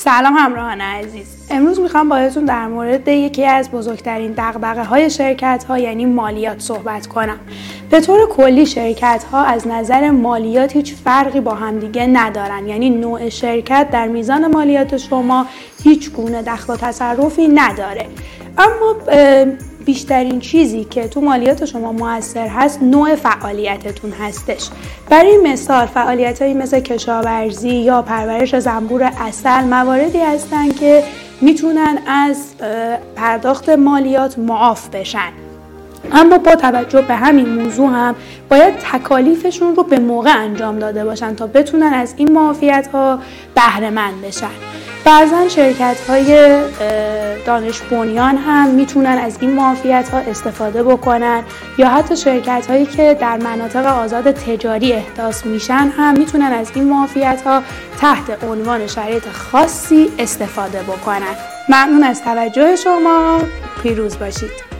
سلام همراهان عزیز. امروز می‌خوام باهاتون در مورد یکی از بزرگترین دقدقه های شرکت ها یعنی مالیات صحبت کنم. به طور کلی شرکت ها از نظر مالیات هیچ فرقی با همدیگه ندارن. یعنی نوع شرکت در میزان مالیات شما هیچ گونه دخل و تصرفی نداره. اما بیشترین چیزی که تو مالیات شما موثر هست نوع فعالیتتون هستش. برای مثال فعالیت هایی مثل کشاورزی یا پرورش زنبور اصل مواردی هستن که می‌تونن از پرداخت مالیات معاف بشن. اما با توجه به همین موضوع هم باید تکالیفشون رو به موقع انجام داده باشن تا بتونن از این معافیت ها بهره مند بشن. بعضا شرکت های دانش بنیان هم می‌تونن از این معافیت ها استفاده بکنن یا حتی شرکت هایی که در مناطق آزاد تجاری احداث میشن هم می‌تونن از این معافیت ها تحت عنوان شرایط خاصی استفاده بکنن. ممنون از توجه شما. پیروز باشید.